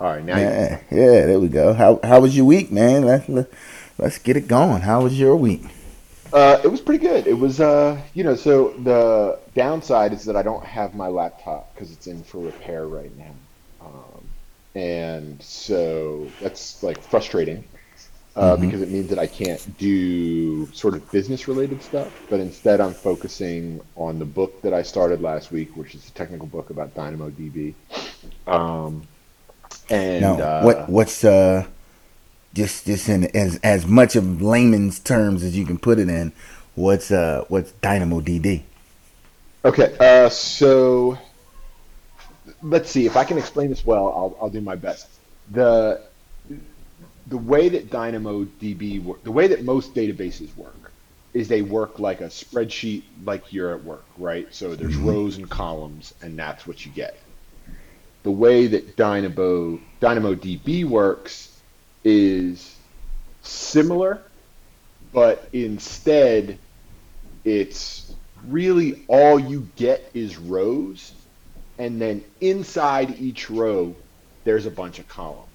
All right, now yeah, yeah, there we go. How how was your week, man? Let's let's get it going. How was your week? Uh, it was pretty good. It was, uh, you know, so the downside is that I don't have my laptop because it's in for repair right now. Um, and so that's like frustrating uh, Mm-hmm. because it means that I can't do sort of business related stuff. But instead, I'm focusing on the book that I started last week, which is a technical book about DynamoDB. Um, and Now, uh, what what's uh just just in as as much of layman's terms as you can put it in, what's uh what's DynamoDB? Okay, uh, so let's see if I can explain this well. I'll I'll do my best. the The way that DynamoDB work, the way that most databases work, is they work like a spreadsheet, like you're at work, right? So there's rows and columns, and that's what you get. The way that Dynamo DynamoDB works is similar, but instead it's really all you get is rows, and then inside each row, there's a bunch of columns.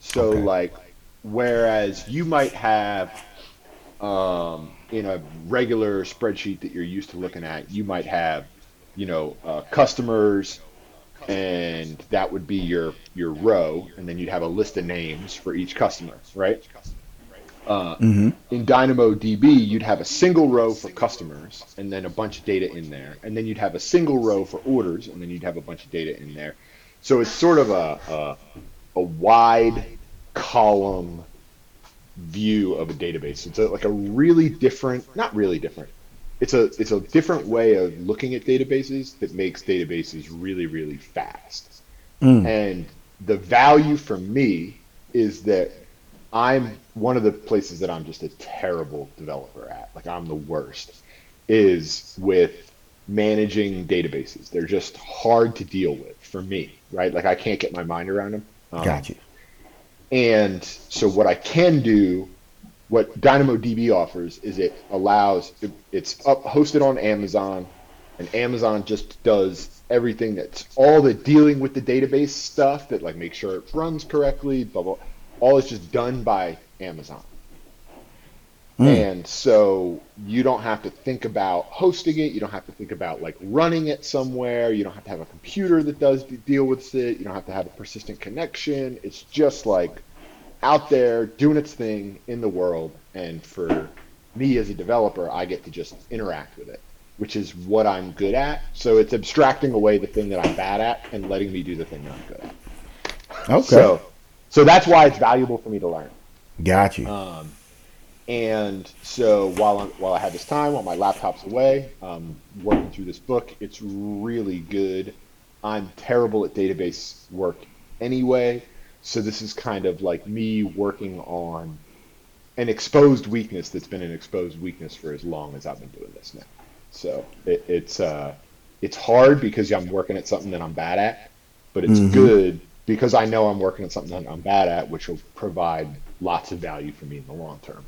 So, Okay. like, whereas you might have um, in a regular spreadsheet that you're used to looking at, you might have, you know, uh, customers, and that would be your your row, and then you'd have a list of names for each customer, right? Uh, Mm-hmm. in DynamoDB, you'd have a single row for customers and then a bunch of data in there. And then you'd have a single row for orders and then you'd have a bunch of data in there. So it's sort of a, a, a wide column view of a database. It's a, like a really different, not really different. It's a it's a different way of looking at databases that makes databases really really fast. And the value for me is that I'm one of the places that I'm just a terrible developer at. Like I'm the worst is with managing databases. They're just hard to deal with for me, right? Like I can't get my mind around them. Um, Got you. and so what I can do, what DynamoDB offers is it allows it, it's up hosted on Amazon, and Amazon just does everything that's all the dealing with the database stuff that like make sure it runs correctly, blah blah. All is just done by Amazon. Hmm. And so you don't have to think about hosting it. You don't have to think about like running it somewhere. You don't have to have a computer that does deal with it. You don't have to have a persistent connection. It's just like out there doing its thing in the world. And for me as a developer, I get to just interact with it, which is what I'm good at. So it's abstracting away the thing that I'm bad at and letting me do the thing that I'm good at. Okay. So, so that's why it's valuable for me to learn. Got you. Um, and so while I'm, while I had this time, while my laptop's away, um, working through this book, it's really good. I'm terrible at database work anyway, so this is kind of like me working on an exposed weakness that's been an exposed weakness for as long as I've been doing this now. So it, it's uh, it's hard because I'm working at something that I'm bad at, but it's good because I know I'm working at something that I'm bad at, which will provide lots of value for me in the long term.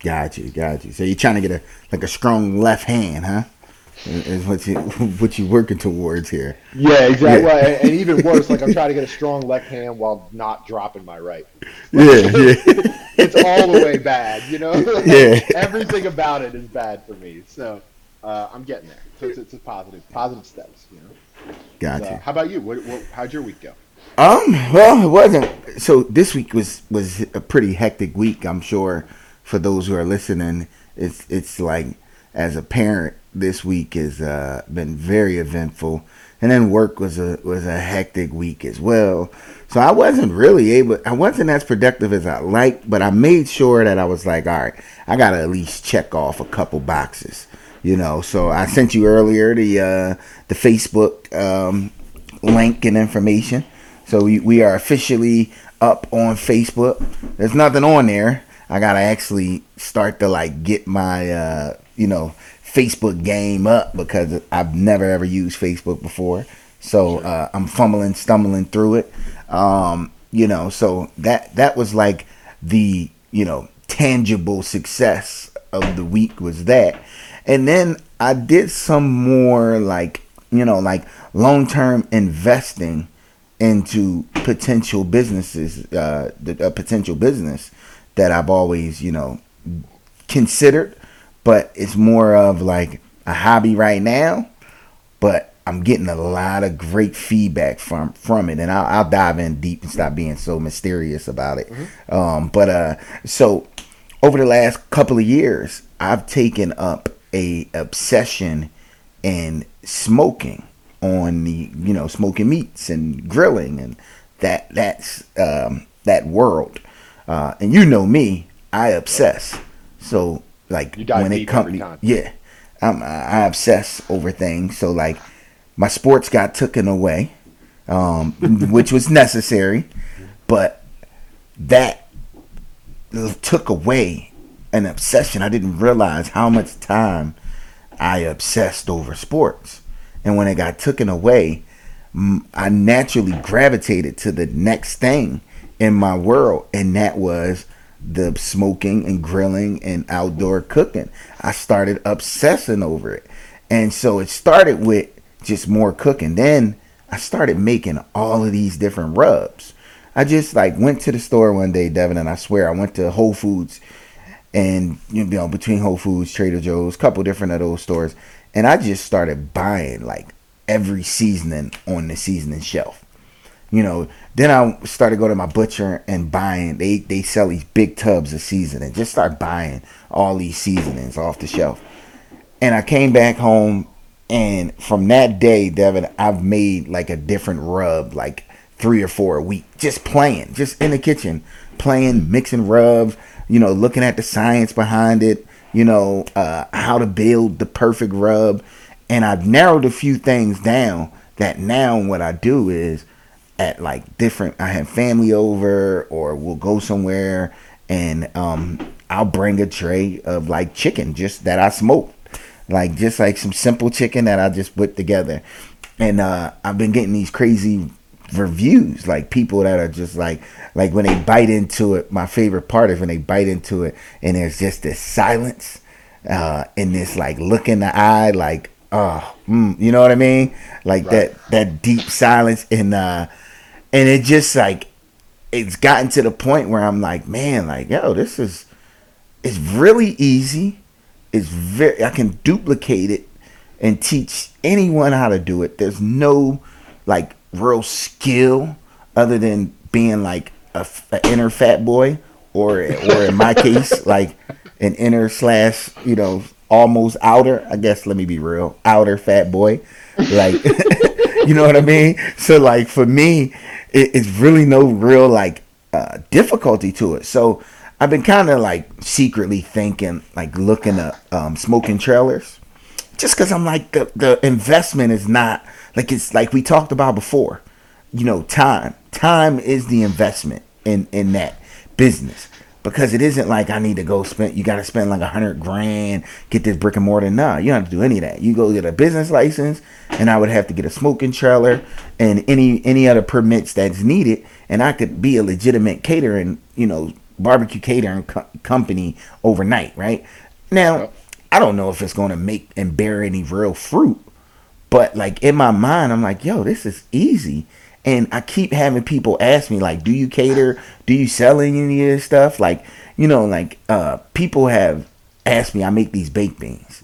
Got you. Got you. So you're trying to get a like a strong left hand, huh? Is what you what you working towards here? Yeah, exactly. Yeah. And, even worse, like I'm trying to get a strong left hand while not dropping my right. Yeah, yeah, It's all the way bad, you know. Yeah. Everything about it is bad for me. So uh, I'm getting there. So it's, it's a positive, positive steps. You know. Gotcha. You. how about you? What, what, how'd your week go? Um, well, it wasn't. So this week was was a pretty hectic week. I'm sure for those who are listening, it's it's like as a parent, this week has uh, been very eventful, and then work was a was a hectic week as well. So I wasn't really able. I wasn't as productive as I liked, but I made sure that I was like, all right, I gotta at least check off a couple boxes. You know, so I sent you earlier the uh, the Facebook um, link and information. So we, we are officially up on Facebook. There's nothing on there. I gotta actually start to like get my uh, you know Facebook game up because I've never ever used Facebook before. So uh, I'm fumbling, stumbling through it. Um, you know, so that that was like the you know tangible success of the week was that. And then I did some more like you know like long term investing into potential businesses, uh, the, a potential business that I've always, you know, considered, but it's more of like a hobby right now. But I'm getting a lot of great feedback from from it, and I'll, I'll dive in deep and stop being so mysterious about it. Mm-hmm. Um, but uh, so over the last couple of years, I've taken up a obsession in smoking on the you know smoking meats and grilling and that that's um, that world. Uh, and you know me, I obsess. So like when it comes, yeah, I'm, I obsess over things. So like my sports got taken away, um, which was necessary, but that took away an obsession. I didn't realize how much time I obsessed over sports. And when it got taken away, I naturally gravitated to the next thing in my world, and that was the smoking and grilling and outdoor cooking. I started obsessing over it. And so it started with just more cooking. Then I started making all of these different rubs. I just like went to the store one day, Devin, and I swear I went to Whole Foods and you know between Whole Foods, Trader Joe's, couple different of those stores, and I just started buying like every seasoning on the seasoning shelf. You know, then I started going to my butcher and buying. They they sell these big tubs of seasoning. Just start buying all these seasonings off the shelf. And I came back home, and from that day, Devin, I've made like a different rub, like three or four a week, just playing, just in the kitchen, playing, mixing rubs you know, looking at the science behind it, you know, uh, how to build the perfect rub. And I've narrowed a few things down that now what I do is at like different, I have family over or we'll go somewhere and um, I'll bring a tray of like chicken just that I smoked. Like just like some simple chicken that I just put together. And uh, I've been getting these crazy reviews like people that are just like like when they bite into it my favorite part is when they bite into it and there's just this silence uh and this like look in the eye like oh mm, you know what i mean? Like right. that that deep silence and uh and it just like it's gotten to the point where i'm like man like yo this is it's really easy. It's very i can duplicate it and teach anyone how to do it. There's no like real skill other than being like a, a inner fat boy or or in my case like an inner slash you know almost outer i guess let me be real outer fat boy like you know what i mean so like for me it, it's really no real like uh, difficulty to it so i've been kind of like secretly thinking like looking at um, smoking trailers just because i'm like the, the investment is not like it's like we talked about before. You know, time. Time is the investment in in that business because it isn't like I need to go spend. You got to spend like a hundred grand get this brick and mortar. Nah, you don't have to do any of that. You go get a business license, and I would have to get a smoking trailer and any any other permits that's needed, and I could be a legitimate catering, you know, barbecue catering co- company overnight. Right now, I don't know if it's going to make and bear any real fruit, but like in my mind, I'm like, yo, this is easy. And I keep having people ask me, like, do you cater? Do you sell any of this stuff? Like, you know, like uh, people have asked me, I make these baked beans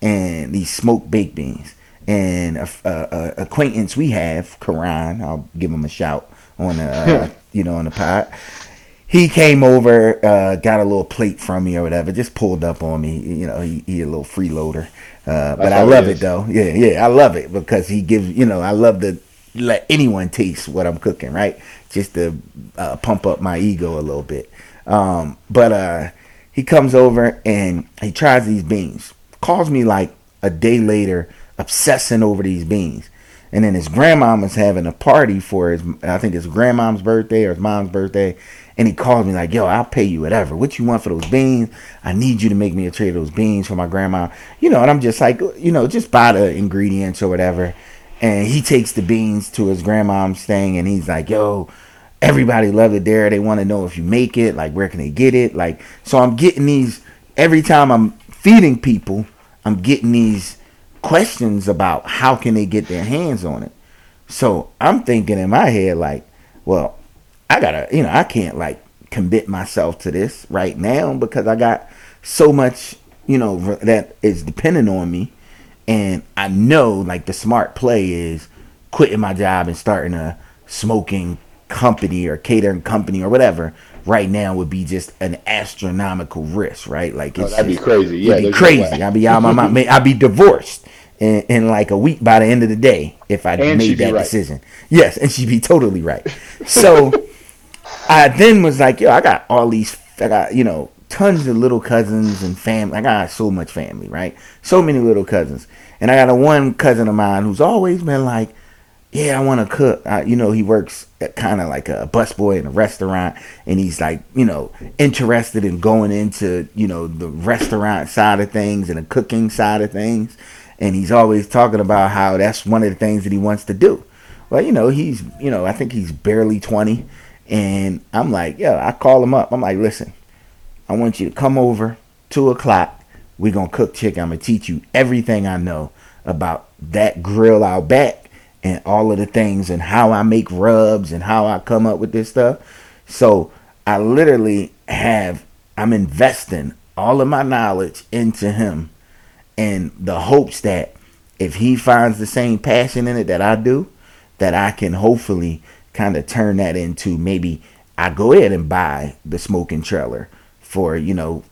and these smoked baked beans. And a, a, a acquaintance we have, Karan, I'll give him a shout on the, uh, you know, on the pot he came over, uh, got a little plate from me or whatever, just pulled up on me. You know, he, he a little freeloader. Uh, but I love it, though. Yeah, yeah, I love it because he gives, you know, I love to let anyone taste what I'm cooking, right? Just to uh, pump up my ego a little bit. Um, but uh, he comes over and he tries these beans. Calls me like a day later, obsessing over these beans. And then his grandmama's having a party for his, I think his grandmom's birthday or his mom's birthday and he called me like, yo, I'll pay you whatever. What you want for those beans? I need you to make me a tray of those beans for my grandma. You know, and I'm just like, you know, just buy the ingredients or whatever. And he takes the beans to his grandma's thing and he's like, yo, everybody love it there. They want to know if you make it, like where can they get it? Like so I'm getting these every time I'm feeding people, I'm getting these questions about how can they get their hands on it. So I'm thinking in my head like, well, I gotta, you know, I can't like commit myself to this right now because I got so much, you know, that is dependent on me. And I know like the smart play is quitting my job and starting a smoking company or catering company or whatever right now would be just an astronomical risk, right? Like Oh, it's that'd be crazy. Yeah, it'd be crazy. I'd be out my mind. I'd be divorced in, in like a week by the end of the day if I And made that right. decision. Yes, and she'd be totally right. So I then was like, yo, I got all these, I got you know tons of little cousins and family. I got so much family, right? So many little cousins, and I got a one cousin of mine who's always been like, yeah, I want to cook. I, you know, he works kind of like a busboy in a restaurant, and he's like, you know, interested in going into, you know, the restaurant side of things and the cooking side of things. And he's always talking about how that's one of the things that he wants to do. Well, you know, he's, you know, I think he's barely 20. And I'm like, yeah, I call him up. I'm like, listen, I want you to come over, two o'clock. We're to cook chicken. I'm to teach you everything I know about that grill out back and all of the things and how I make rubs and how I come up with this stuff. So I literally have, I'm investing all of my knowledge into him and the hopes that if he finds the same passion in it that I do, that I can hopefully kind of turn that into maybe I go ahead and buy the smoking trailer for, you know,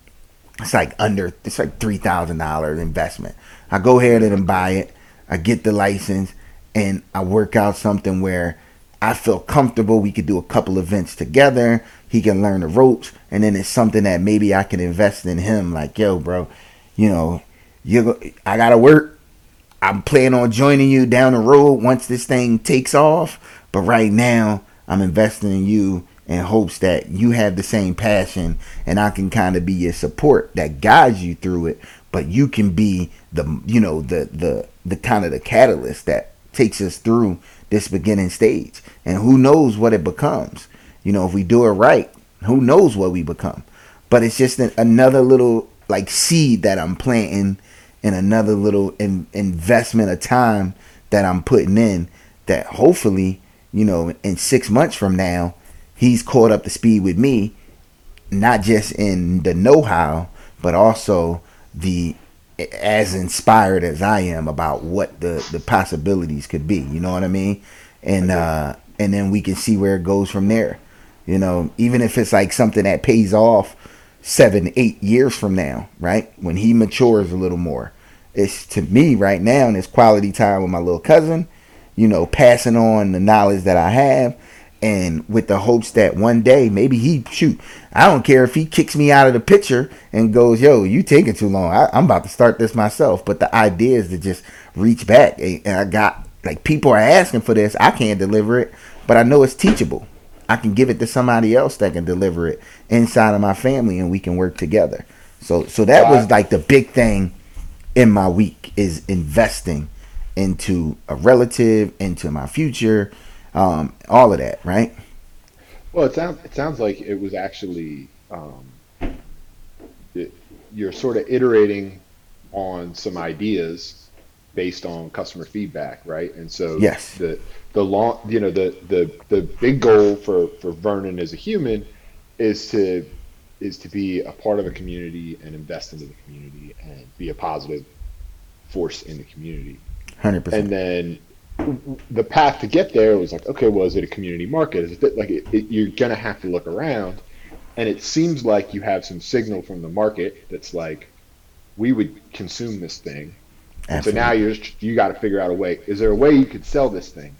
it's like under it's like three thousand dollar investment. I go ahead and buy it. I get the license and I work out something where I feel comfortable. We could do a couple events together. He can learn the ropes, and then it's something that maybe I can invest in him. Like, yo, bro, you know, you I gotta work. I'm planning on joining you down the road once this thing takes off. But right now, I'm investing in you in hopes that you have the same passion and I can kind of be your support that guides you through it. But you can be the you know the the the kind of the catalyst that takes us through this beginning stage. And who knows what it becomes? You know, if we do it right, who knows what we become? But it's just an, another little like seed that I'm planting and another little in, investment of time that I'm putting in that hopefully, you know, in six months from now, he's caught up to speed with me, not just in the know how, but also the as inspired as I am about what the, the possibilities could be. You know what I mean? And uh and then we can see where it goes from there. You know, even if it's like something that pays off seven, eight years from now, right? When he matures a little more. It's to me right now, and it's quality time with my little cousin, you know, passing on the knowledge that I have and with the hopes that one day maybe he shoot i don't care if he kicks me out of the picture and goes yo you taking too long. I, i'm about to start this myself. But the idea is to just reach back. And i got like people are asking for this. I can't deliver it but i know it's teachable. I can give it to somebody else that can deliver it inside of my family and we can work together. So so that was like the big thing in my week is investing into a relative into my future um, all of that, right? Well, it sounds it sounds like it was actually um, it, you're sort of iterating on some ideas based on customer feedback, right? And so Yes. the the long you know the the the big goal for for Vernon as a human is to is to be a part of a community and invest into the community and be a positive force in the community. Hundred percent. And then the path to get there was like, okay, well, is it a community market? Is it like it, it, you're gonna have to look around, and it seems like you have some signal from the market that's like, we would consume this thing. So now you're just, you got to figure out a way. Is there a way you could sell this thing?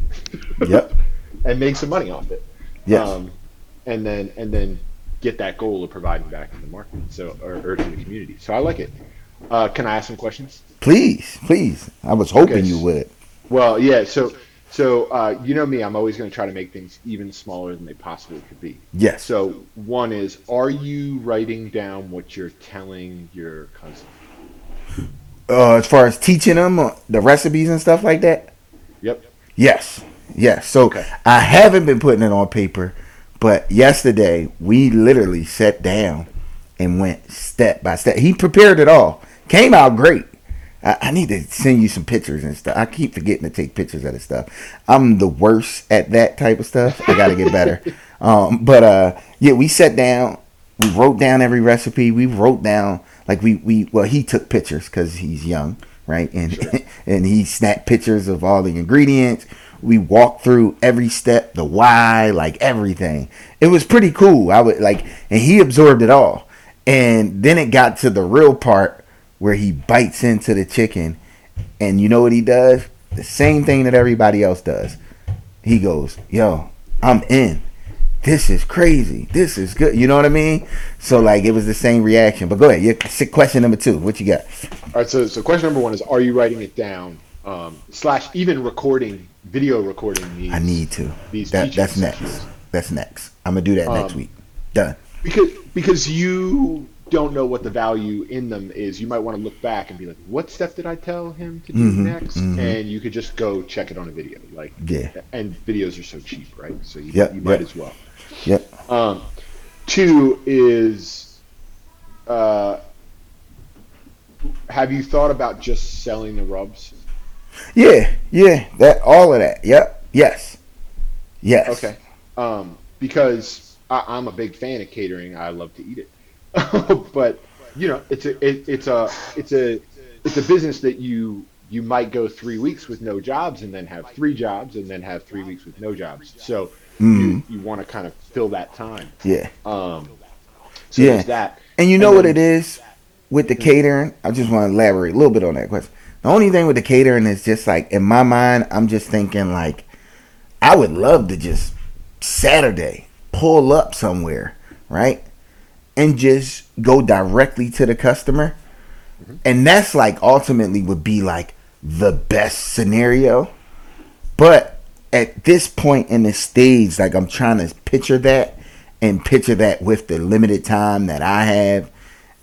Yep. and make some money off it. Yes. Um, and then and then get that goal of providing back to the market, so or, or to the community. So I like it. Uh, can I ask some questions? please, please. I was hoping Okay. you would. Well, yeah. So, so uh, you know me. I'm always going to try to make things even smaller than they possibly could be. Yes. So, one is, are you writing down what you're telling your cousin? Uh, as far as teaching them uh, the recipes and stuff like that. Yep. Yes. Yes. So Okay. I haven't been putting it on paper, but yesterday we literally sat down and went step by step. He prepared it all. Came out great. I, I need to send you some pictures and stuff. I keep forgetting to take pictures of this stuff. I'm the worst at that type of stuff. I got to get better. um, but uh, yeah, we sat down. We wrote down every recipe. We wrote down like we we well he took pictures because he's young, right? And Sure. and he snapped pictures of all the ingredients. We walked through every step, the why, like everything. It was pretty cool. I would like, and he absorbed it all. And then it got to the real part where he bites into the chicken, and you know what he does? The same thing that everybody else does. He goes, "Yo, I'm in. This is crazy. This is good." You know what I mean? So like, it was the same reaction. But go ahead. Your question number two. What you got? All right. So, so question number one is: Are you writing it down? Um, slash, even recording, video recording these. I need to. These That, that's next. That's next. I'm gonna do that next Um, week. Done. because because you don't know what the value in them is. You might want to look back and be like, "What step did I tell him to do Mhm, next?" mhm. And you could just go check it on a video. Like, Yeah. And videos are so cheap, right? So you, Yep, you might yep. as well. Yep. Um, two is, uh, have you thought about just selling the rubs? Yeah. Yeah. That all of that. Yep. Yes. Yes. Okay. Um, because I, I'm a big fan of catering. I love to eat it, but you know, it's a it, it's a it's a it's a business that you you might go three weeks with no jobs and then have three jobs and then have three weeks with no jobs. So Mhm. you, you want to kind of fill that time. Yeah. Um, so Yeah. there's that. And you know And what it is with the catering? I just want to elaborate a little bit on that question. The only thing with the catering is just like in my mind, I'm just thinking like I would love to just Saturday pull up somewhere, right? And just go directly to the customer. Mm-hmm. And that's like ultimately would be like the best scenario. But at this point in the stage, like I'm trying to picture that and picture that with the limited time that I have.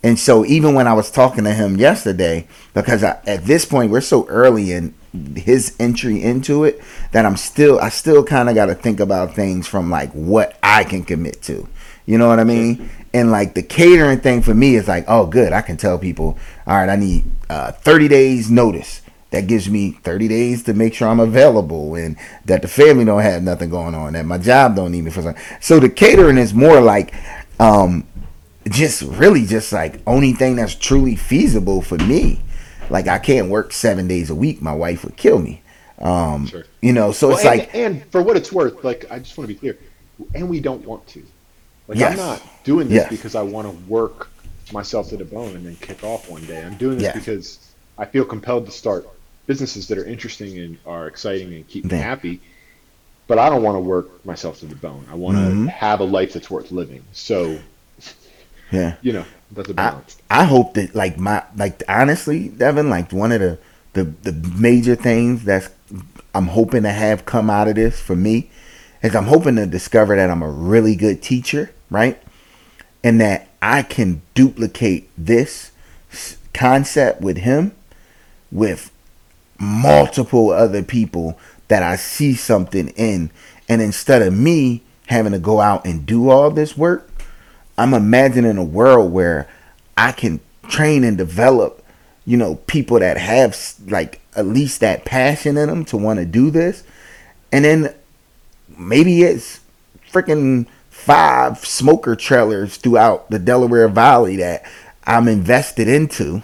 And so even when I was talking to him yesterday, because I, at this point we're so early in his entry into it that I'm still I still kind of got to think about things from like what I can commit to. You know what I mean? And like the catering thing for me is like, oh, good. I can tell people, all right, I need uh, 30 days notice. That gives me 30 days to make sure I'm available and that the family don't have nothing going on, that my job don't need me for something. So the catering is more like, um, just really just like only thing that's truly feasible for me. Like I can't work seven days a week. My wife would kill me. Um, Sure. You know, so Well, it's and, like, and for what it's worth, like I just want to be clear, and we don't want to. Like Yes. I'm not doing this Yes. because I want to work myself to the bone and then kick off one day. I'm doing this because I feel compelled to start businesses that are interesting and are exciting and keep me Yeah. happy. But I don't want to work myself to the bone. I want to Mhm. have a life that's worth living. So yeah. you know, that's a I, balance. I hope that like my like honestly, Devin, like one of the the the major things that's I'm hoping to have come out of this for me is I'm hoping to discover that I'm a really good teacher, right? And that I can duplicate this concept with him with multiple other people that I see something in. And instead of me having to go out and do all this work, I'm imagining a world where I can train and develop, you know, people that have like at least that passion in them to want to do this. And then maybe it's freaking five smoker trailers throughout the Delaware Valley that I'm invested into.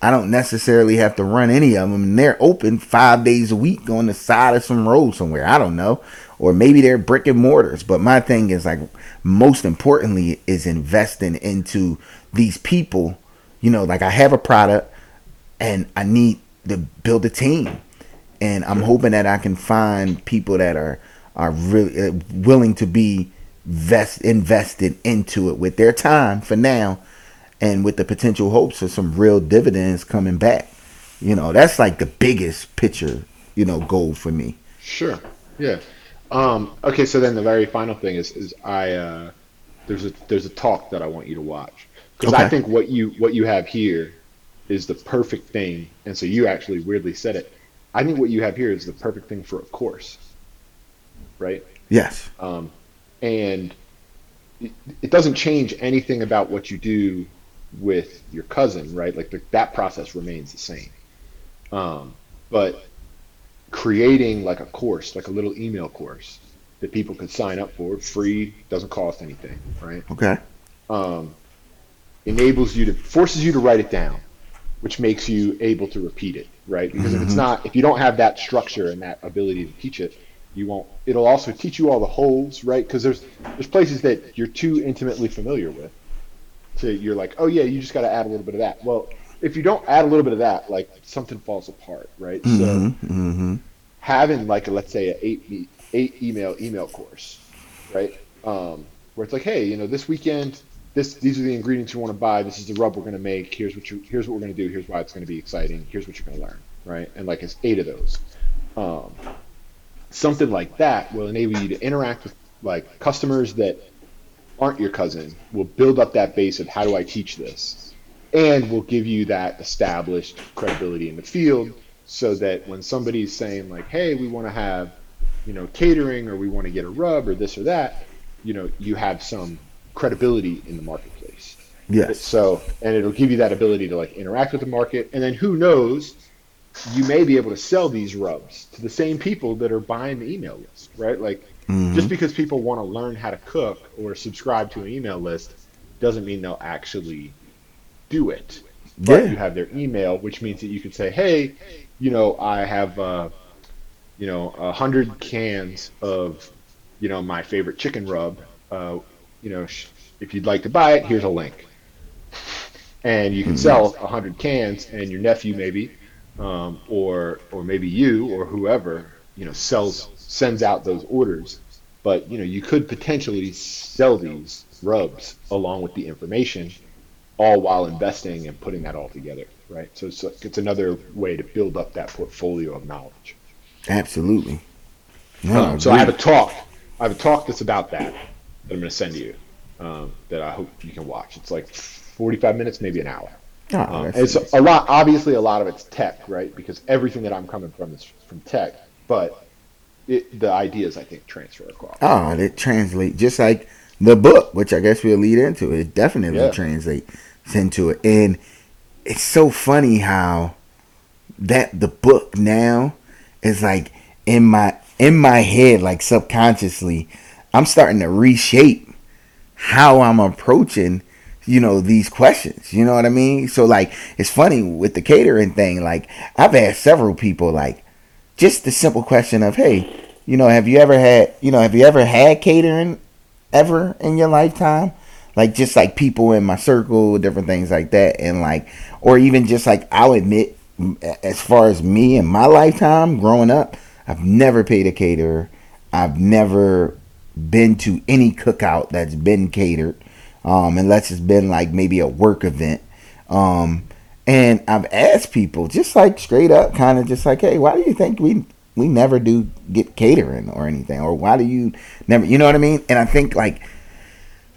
I don't necessarily have to run any of them, and they're open five days a week on the side of some road somewhere. I don't know, or maybe they're brick and mortars. But my thing is like, most importantly, is investing into these people. You know, like I have a product, and I need to build a team, and I'm hoping that I can find people that are are really uh, willing to be vest invested into it with their time for now and with the potential hopes of some real dividends coming back. You know, that's like the biggest picture, you know, goal for me. Sure. Yeah. Um, okay. So then the very final thing is, is I uh, there's a there's a talk that I want you to watch because I think what you what you have here is the perfect thing, and so you actually weirdly said it. I think what you have here is the perfect thing for a course, right? Yes. Um, and it, it doesn't change anything about what you do with your cousin, right? Like the, that process remains the same. Um, but creating like a course, like a little email course that people could sign up for, free, doesn't cost anything, right? Okay. Um, enables you to forces you to write it down, which makes you able to repeat it, right? Because if it's not, if you don't have that structure and that ability to teach it, you won't. It'll also teach you all the holes, right? Because there's there's places that you're too intimately familiar with. So you're like, oh yeah, you just got to add a little bit of that. Well, if you don't add a little bit of that, like something falls apart, right? So Mm-hmm. having like a, let's say a eight eight email email course, right? Um, where it's like, hey, you know, this weekend, this these are the ingredients you want to buy. This is the rub we're going to make. Here's what you here's what we're going to do. Here's why it's going to be exciting. Here's what you're going to learn, right? And like it's eight of those. Um, something like that will enable you to interact with like customers that aren't your cousin. Will build up that base of how do I teach this, and will give you that established credibility in the field so that when somebody's saying like, "Hey, we want to have, you know, catering or we want to get a rub or this or that," you know, you have some credibility in the marketplace. Yes. So, and it'll give you that ability to like interact with the market, and then who knows, you may be able to sell these rubs to the same people that are buying the email list, right? Like, just because people want to learn how to cook or subscribe to an email list doesn't mean they'll actually do it. But Yeah. you have their email, which means that you can say, hey, you know, I have, uh, you know, a hundred cans of, you know, my favorite chicken rub. Uh, you know, sh- if you'd like to buy it, here's a link. And you can sell a hundred cans, and your nephew maybe, um, or or maybe you or whoever, you know, sells sends out those orders. But you know, you could potentially sell these rubs along with the information, all while investing and putting that all together, right? So it's, it's another way to build up that portfolio of knowledge. Absolutely. No, Um, so I have a talk. I have a talk that's about that that I'm going to send you. Um, that I hope you can watch. It's like 45 minutes, maybe an hour. Oh, Um, it's a lot. Obviously, a lot of it's tech, right? Because everything that I'm coming from is from tech. But it, the ideas, I think, transfer across. Oh, it translate just like the book, which I guess we'll lead into. It definitely Yeah. translates into it, and it's so funny how that the book now is like in my in my head, like subconsciously, I'm starting to reshape how I'm approaching, you know, these questions. You know what I mean? So like, it's funny with the catering thing. Like, I've asked several people, like, just the simple question of, hey, you know, have you ever had, you know, have you ever had catering ever in your lifetime? Like, just like people in my circle, different things like that, and like, or even just like, I'll admit, as far as me in my lifetime growing up, I've never paid a caterer. I've never been to any cookout that's been catered, um, unless it's been like maybe a work event. Um, and I've asked people just like straight up, kind of just like, hey, why do you think we we never do get catering or anything, or why do you never, you know what I mean? And I think like,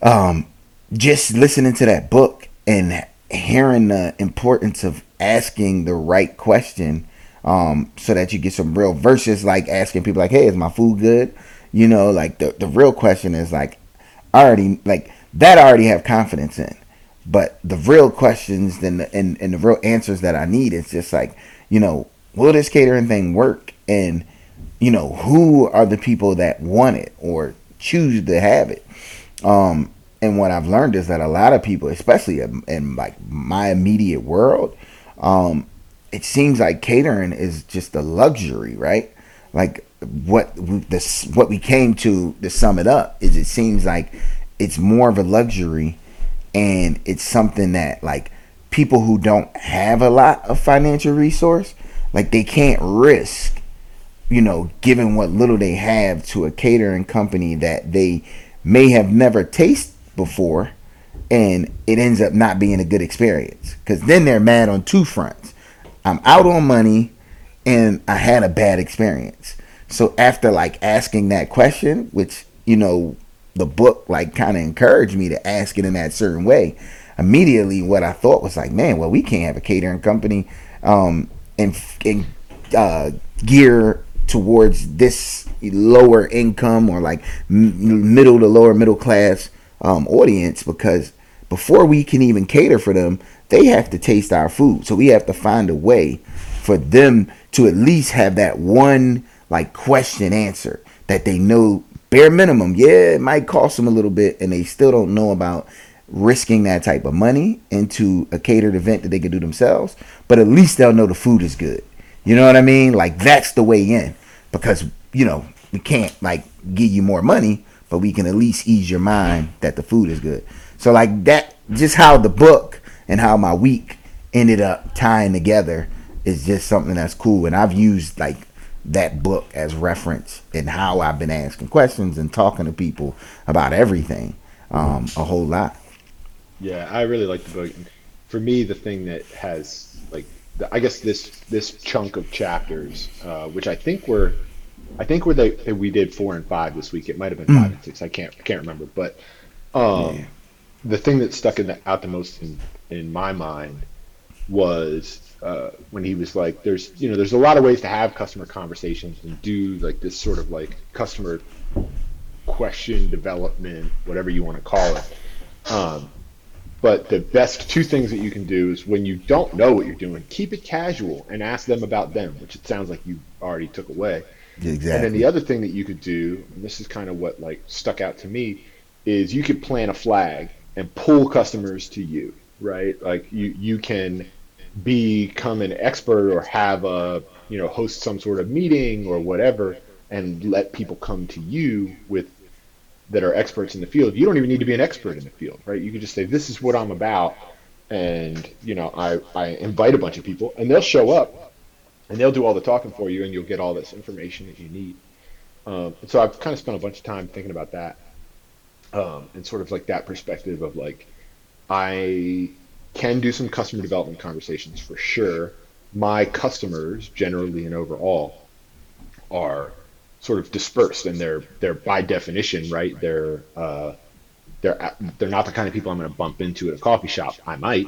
um, just listening to that book and hearing the importance of asking the right question um, so that you get some real versus like asking people like hey is my food good you know like the, the real question is like I already like that I already have confidence in. But the real questions and the, and, and the real answers that I need is just like you know will this catering thing work? And you know who are the people that want it or choose to have it? Um, and what I've learned is that a lot of people, especially in, in like my immediate world, um, it seems like catering is just a luxury, right? Like what this what we came to to sum it up is it seems like it's more of a luxury, and it's something that like people who don't have a lot of financial resource, like they can't risk you know, giving what little they have to a catering company that they may have never tasted before, and it ends up not being a good experience. Because then they're mad on two fronts. I'm out on money, and I had a bad experience. So after like asking that question, which you know, the book like kind of encouraged me to ask it in that certain way. Immediately, what I thought was like, man, well, we can't have a catering company, um, and and uh, gear towards this lower income or like middle to lower middle class um, audience because before we can even cater for them, they have to taste our food. So we have to find a way for them to at least have that one like question answer that they know bare minimum. Yeah, it might cost them a little bit, and they still don't know about risking that type of money into a catered event that they could do themselves. But at least they'll know the food is good. You know what I mean? Like that's the way in because you know we can't like give you more money, but we can at least ease your mind that the food is good. So like that, just how the book and how my week ended up tying together is just something that's cool. And I've used like that book as reference in how I've been asking questions and talking to people about everything um, a whole lot. Yeah, I really like the book. For me, the thing that has like, I guess this this chunk of chapters, uh, which I think were, I think were they we did four and five this week. It might have been five and six. I can't I can't remember. But um, yeah. the thing that stuck in the, out the most in in my mind was uh, when he was like, "There's you know there's a lot of ways to have customer conversations and do like this sort of like customer question development, whatever you want to call it." Um, but the best two things that you can do is when you don't know what you're doing, keep it casual and ask them about them, which it sounds like you already took away. Exactly. And then the other thing that you could do, and this is kind of what like stuck out to me, is you could plant a flag and pull customers to you, right? Like you you can become an expert or have a you know host some sort of meeting or whatever and let people come to you with that are experts in the field you don't even need to be an expert in the field right? You can just say this is what i'm about and you know i i invite a bunch of people and they'll show up and they'll do all the talking for you and you'll get all this information that you need. Um, so i've kind of spent a bunch of time thinking about that um, and sort of like that perspective of like i can do some customer development conversations for sure. My customers, generally and overall, are sort of dispersed, and they're they're by definition, right? They're uh, they're they're not the kind of people I'm going to bump into at a coffee shop. I might,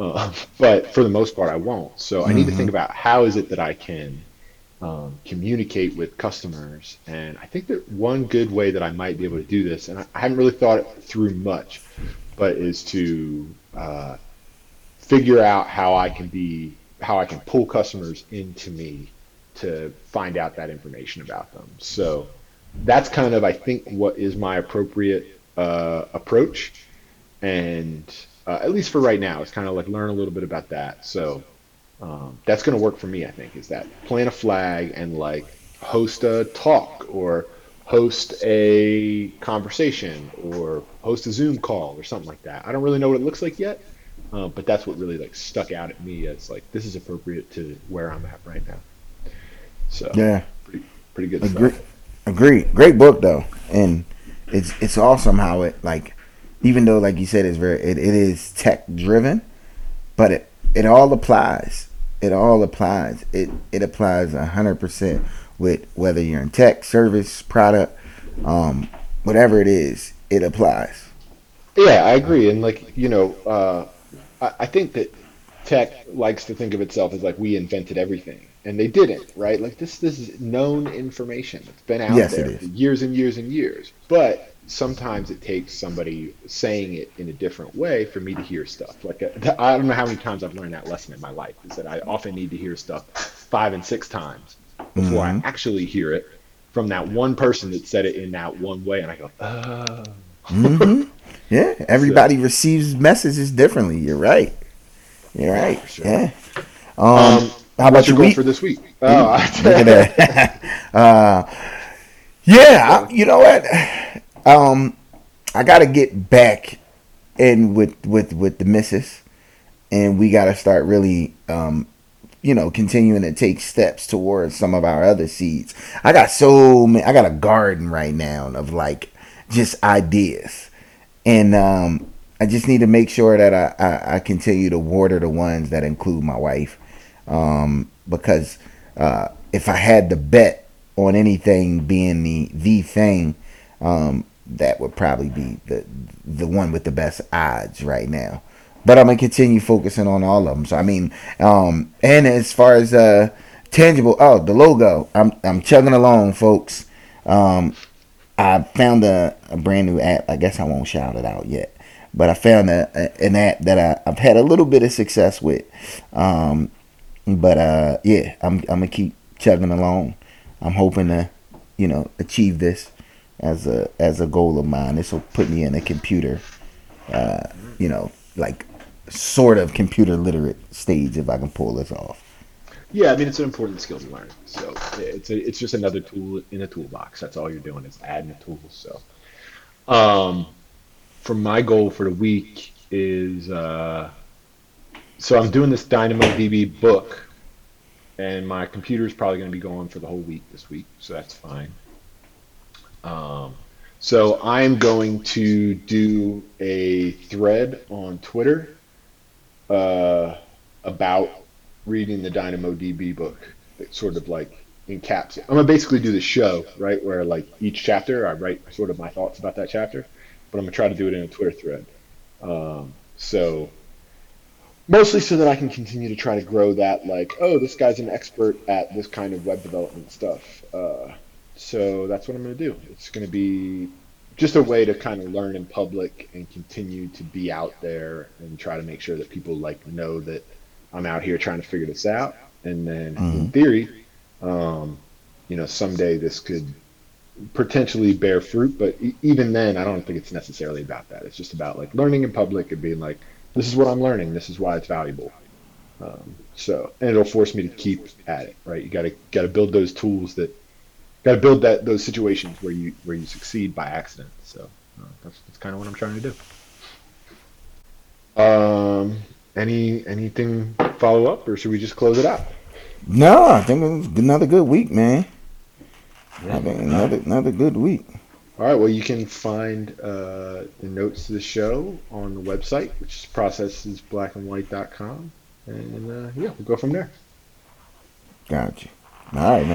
uh, but for the most part, I won't. So mm-hmm. I need to think mm-hmm. about how is it that I can um, communicate with customers. And I think that one good way that I might be able to do this, and I, I haven't really thought it through much, but is to uh, figure out how I can be how I can pull customers into me to find out that information about them. So that's kind of I think what is my appropriate uh, approach, and uh, at least for right now, it's kind of like learn a little bit about that. So um, that's going to work for me. I think is that plant a flag and like host a talk or host a conversation or host a Zoom call or something like that. I don't really know what it looks like yet, uh, but that's what really like stuck out at me as like this is appropriate to where I'm at right now. So yeah, pretty, pretty good Agree- stuff. Agreed. Great book though, and it's it's awesome how it like even though like you said it's very it, it is tech driven, but it it all applies. It all applies. It it applies hundred percent with whether you're in tech, service, product, um, whatever it is, it applies. Yeah, I agree. And like, you know, uh, I, I think that tech likes to think of itself as like we invented everything. And they didn't, right? Like this this is known information. It's been out yes, there for years and years and years. But sometimes it takes somebody saying it in a different way for me to hear stuff. Like uh, I don't know how many times I've learned that lesson in my life is that I often need to hear stuff five and six times before mm-hmm. I actually hear it from that one person that said it in that one way, and I go, oh. mm-hmm. Yeah, everybody so, receives messages differently. You're right. You're right. Yeah. Sure. yeah. Um, um, how about your week for this week? Oh, look at that. uh, yeah, I, you know what? Um, I got to get back in with with with the missus, and we got to start really um, you know, continuing to take steps towards some of our other seeds. I got so many, I got a garden right now of like just ideas. And um, I just need to make sure that I, I, I, continue to water the ones that include my wife. Um, because uh, if I had to bet on anything being the, the thing, um, that would probably be the, the one with the best odds right now but I'm gonna continue focusing on all of them. So I mean, um, and as far as uh, tangible, oh, the logo, I'm I'm chugging along, folks. Um, I found a, a brand new app. I guess I won't shout it out yet, but I found a, a an app that I, have had a little bit of success with. Um, but uh, yeah, I'm I'm gonna keep chugging along. I'm hoping to, you know, achieve this as a as a goal of mine. This will put me in a computer, uh, you know, like sort of computer literate stage if I can pull this off. Yeah, I mean it's an important skill to learn. So it's a, it's just another tool in a toolbox. That's all you're doing is adding a tool. So, um, for my goal for the week is uh, so I'm doing this DynamoDB book, and my computer is probably going to be going for the whole week this week, so that's fine. Um, so I'm going to do a thread on Twitter uh, about reading the DynamoDB book. That sort of like encaps it. I'm gonna basically do the show right where like each chapter I write sort of my thoughts about that chapter, but I'm gonna try to do it in a Twitter thread. Um, so mostly so that I can continue to try to grow that like oh this guy's an expert at this kind of web development stuff. Uh, so that's what I'm gonna do. It's gonna be just a way to kind of learn in public and continue to be out there and try to make sure that people like know that I'm out here trying to figure this out. And then hmm in theory, um, you know, someday this could potentially bear fruit, but e- even then, I don't think it's necessarily about that. It's just about like learning in public and being like, this is what I'm learning. This is why it's valuable. Um, so, and it'll force me to keep at it, right? You gotta gotta build those tools that gotta build that those situations where you where you succeed by accident. So uh, that's that's kind of what I'm trying to do. Um, any anything follow up, or should we just close it out? No, I think it was another good week, man. I Yeah. think another another good week. All right. Well, you can find uh, the notes to the show on the website, which is processesblackandwhite.com, and uh, yeah, we'll go from there. Gotcha. All right, man.